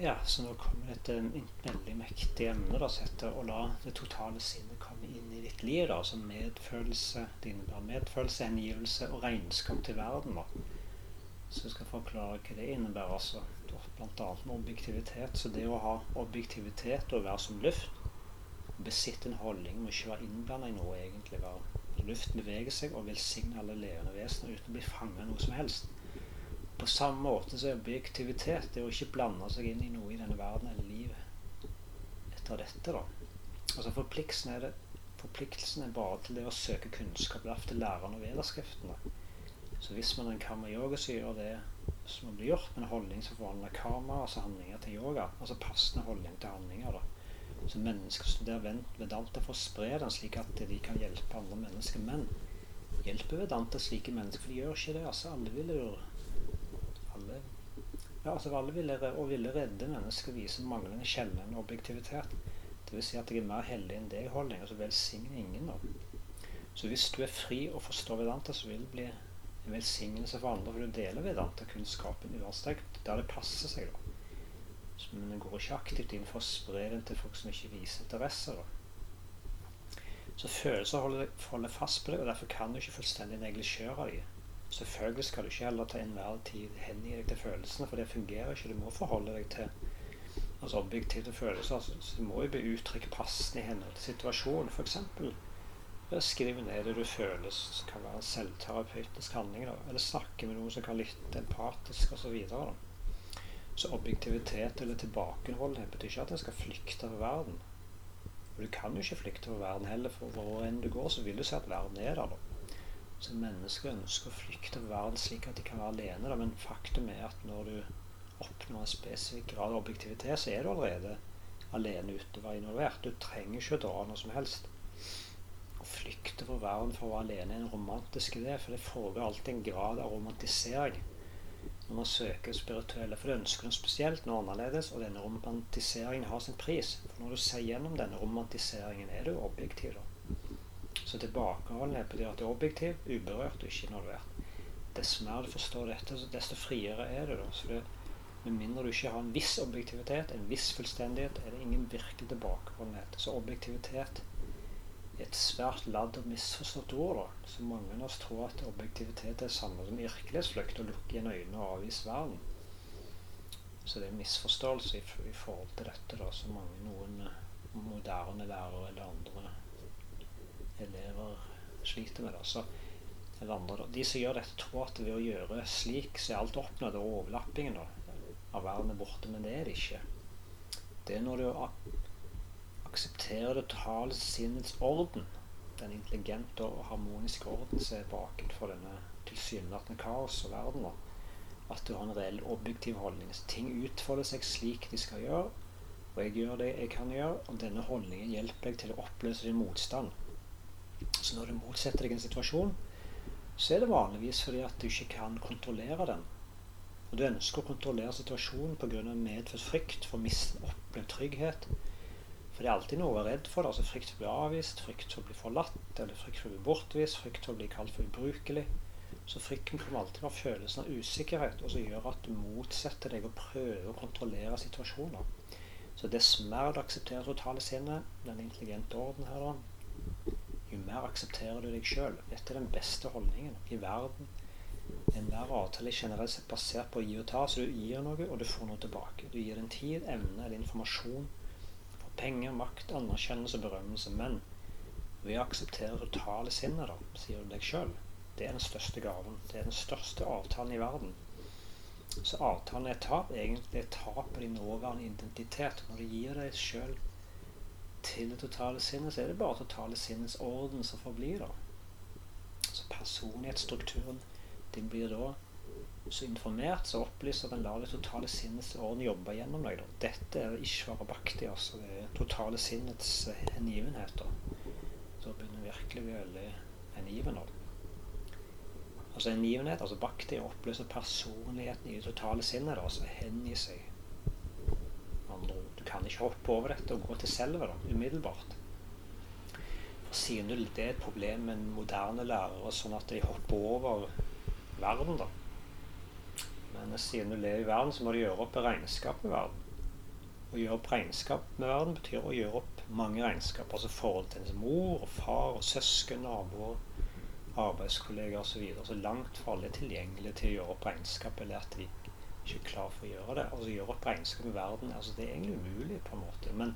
Ja, så nå kommer dette veldig mektige emnet da, som heter å la det totale sinnet komme inn i ditt liv. da, altså medfølelse, Det innebærer medfølelse, hengivelse og regnskap til verden. da. Så jeg skal forklare hva det innebærer. altså, Bl.a. med objektivitet. Så det å ha objektivitet og være som luft, besitte en holdning må ikke være innblanda i noe egentlig. være Luft beveger seg og velsigner alle levende vesener uten å bli fanget av noe som helst. På samme måte så er objektivitet det å ikke blande seg inn i noe i denne verden eller livet etter dette. da. Altså Forpliktelsen er, det, forpliktelsen er bare til det å søke kunnskap, derfor til læreren og vederskriftene. Så hvis man er en karma-yoga, så gjør det som blir gjort, med en holdning som forvandler karma, altså handlinger til yoga. Altså passende holdning til handlinger. da. Så mennesker studerer Vedanta for å spre den, slik at de kan hjelpe andre mennesker. Men hjelper Vedanta slike mennesker? For de gjør ikke det. altså Alle vil jo alle, ja, altså alle ville, og ville redde mennesker viser manglende sjelden objektivitet. Dvs. Si at jeg er mer heldig enn deg, holdning, og så velsigner ingen. Da. Så hvis du er fri og forstår Vedanta, så vil det bli en velsignelse for andre, for du deler Vedanta-kunnskapen uansett der det passer seg. da. Men en går ikke aktivt inn for å spre den til folk som ikke viser interesse. da. Så følelser holder, holder fast på deg, og derfor kan du ikke fullstendig neglisjere dem. Selvfølgelig skal du ikke heller til enhver tid hengi deg til følelsene, for det fungerer ikke. Du må forholde deg til altså objektive følelser. Altså, så du må jo bli uttrykk passende i henhold til situasjonen. F.eks. skrive ned det du føler, som kan være en selvterapeutisk handling. Da. Eller snakke med noen som kan lytte empatisk osv. Så, videre, så objektivitet eller tilbakeholdenhet betyr ikke at en skal flykte fra verden. Og du kan jo ikke flykte fra verden heller, for hvor enn du går, så vil du se at verden er der. da. Så mennesker ønsker å flykte over verden slik at de kan være alene. Da. Men faktum er at når du oppnår en spesifikk grad av objektivitet, så er du allerede alene ute å være involvert. Du trenger ikke å dra noe som helst. Å flykte fra verden for å være alene er en romantisk idé, for det foregår alltid en grad av romantisering når man søker spirituelle. For du ønsker noe spesielt, noe annerledes, og denne romantiseringen har sin pris. For når du ser gjennom denne romantiseringen, er du objektiv. da. Så tilbakeholdenhet betyr at det er objektiv, uberørt og ikke involvert. Dess mer du forstår dette, desto friere er du. da. Så det, Med mindre du ikke har en viss objektivitet, en viss fullstendighet, er det ingen virkelig tilbakeholdenhet. Så objektivitet er et svært ladd og misforstått ord. da. Så mange av oss tror at objektivitet er det samme som virkelighetsflukt, å lukke igjen øynene og avvise verden. Så det er en misforståelse i, i, forhold til dette, da, som mange noen moderne lærere eller andre elever sliter med. det. Så, eller andre. De som gjør dette, tror at ved å gjøre slik, så er alt oppnådd, og overlappingen da, av verden er borte. Men det er det ikke. Det er når du aksepterer det totale sinnets orden, den intelligente og harmoniske orden som er bakenfor denne tilsynelatende kaos og verden, da, at du har en reell objektiv holdning. Så ting utfolder seg slik de skal gjøre, og jeg gjør det jeg kan gjøre, og denne holdningen hjelper deg til å oppløse din motstand. Så når du motsetter deg en situasjon, så er det vanligvis fordi at du ikke kan kontrollere den. Og du ønsker å kontrollere situasjonen pga. medfødt frykt for å miste trygghet. For det er alltid noe å være redd for. Altså Frykt for å bli avvist, frykt for å bli forlatt, eller frykt for å bli bortvist, frykt for å bli kalt for ubrukelig. Så frykten kommer alltid med følelsen av usikkerhet, og som gjør at du motsetter deg og prøver å kontrollere situasjoner. Så dess mer du aksepterer totale sinnet, den intelligente orden her, da, jo mer aksepterer du deg sjøl. Dette er den beste holdningen i verden. Enhver avtale er generelt sett basert på å gi og ta, så du gir noe, og du får noe tilbake. Du gir din tid, evne eller informasjon. For penger, makt, anerkjennelse og berømmelse. Men ved å akseptere totale sinnet, da, sier du deg sjøl, det er den største gaven. Det er den største avtalen i verden. Så avtalen er et tap. Egentlig et tap av din nåværende identitet. Når du gir deg sjøl til det totale sinnet, så er det bare totale sinnets orden som forblir. da. Så personlighetsstrukturen din blir da så informert, så opplyst at den lar det totale sinnets orden jobbe gjennom deg. da. Dette er Ishvara Bhakti, altså det totale sinnets hengivenhet. Da Da begynner virkelig vi veldig hengiven. Altså hengivenhet, altså Bhakti, oppløse personligheten i det totale sinnet, da, altså hengi seg kan ikke hoppe over dette og gå til selve da, umiddelbart. Siden det er et problem med moderne lærere, sånn at de hopper over verden, da. Men siden du lever i verden, så må du gjøre opp regnskap med verden. Å gjøre opp regnskap med verden betyr å gjøre opp mange regnskap. Altså forhold til ens mor og far og søsken, naboer, arbeidskollegaer osv. Så, videre. så langt fra alle er tilgjengelige til å gjøre opp regnskap, eller at de ikke klar for å gjøre det. Altså Gjøre opp regnskap med verden altså det er egentlig umulig, på en måte. men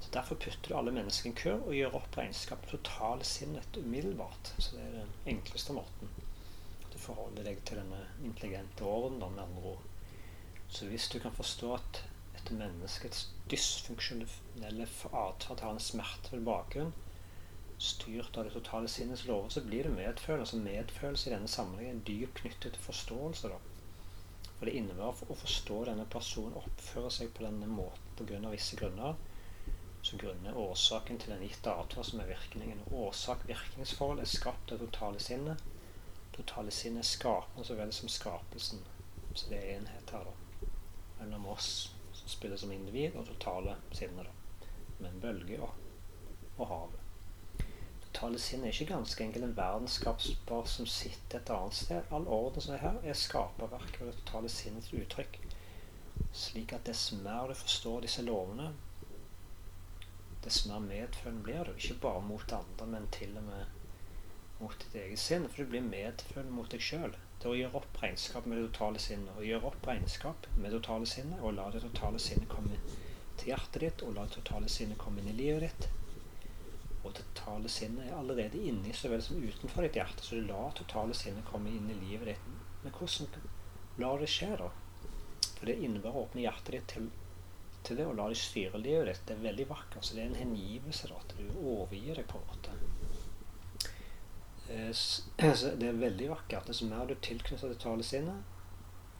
så Derfor putter du alle mennesker i en kø og gjør opp regnskap totale sinnet umiddelbart. Så det er den enkleste måten. Du forholder deg til denne intelligente orden, med andre ord. Så hvis du kan forstå at et menneskets dysfunksjonelle atferd har en smertefull bakgrunn, styrt av det totale sinnets lover, så blir det medfølelse. Altså medfølelse i denne sammenhengen er dypt knyttet til forståelse. da. For det innebærer å forstå denne personen oppfører seg på denne måten pga. visse grunner så grunnen er årsaken til en gitt atferd som er virkningen. Årsak-virkningsforhold er skapt av totale sinnet. Totale sinnet er skapende så vel som skapelsen. Så det er enhet her, da. Mellom oss som spiller som individ, og totale sinnet, da. Med en bølge og, og havet. Sinnet er ikke ganske enkelt en verdensskapsbar som sitter et annet sted. All orden som er her, er skaperverket og det totale sinnets uttrykk. Slik at dess mer du forstår disse lovene, dess mer medfølende blir du. Ikke bare mot andre, men til og med mot ditt eget sinn. For du blir medfølende mot deg sjøl. Det å gjøre opp regnskap med det totale sinnet. Å gjøre opp regnskap med det totale sinnet, og la det totale sinnet komme til hjertet ditt, og la det totale sinnet komme inn i livet ditt. Og det totale sinnet er allerede inni så vel som utenfor ditt hjerte, så du lar totale sinnet komme inn i livet ditt. Men hvordan lar det skje, da? For det innebærer å åpne hjertet ditt til til det og la deg styre livet ditt. Det er veldig vakkert. Så det er en hengivelse da, at du overgir deg på en måte. Eh, det er veldig vakkert. Dess mer du tilknytter det talesinnet,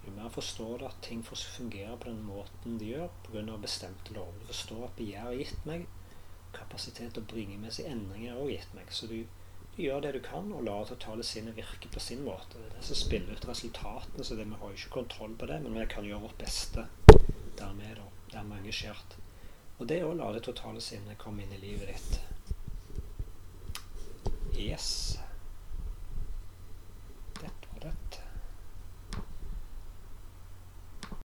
jo mer forstår du at ting får fungere på den måten de gjør pga. bestemte lover. Du forstår at begjær er gitt meg, kapasitet til å bringe med seg endringer òg, gitt meg. Så du, du gjør det du kan, og lar totale sinnet virke på sin måte. Det er det som spiller ut resultatene, så det, vi har jo ikke kontroll på det, men vi kan gjøre vårt beste dermed. da dermed engasjert. Og det er å la det totale sinnet komme inn i livet ditt. Yes.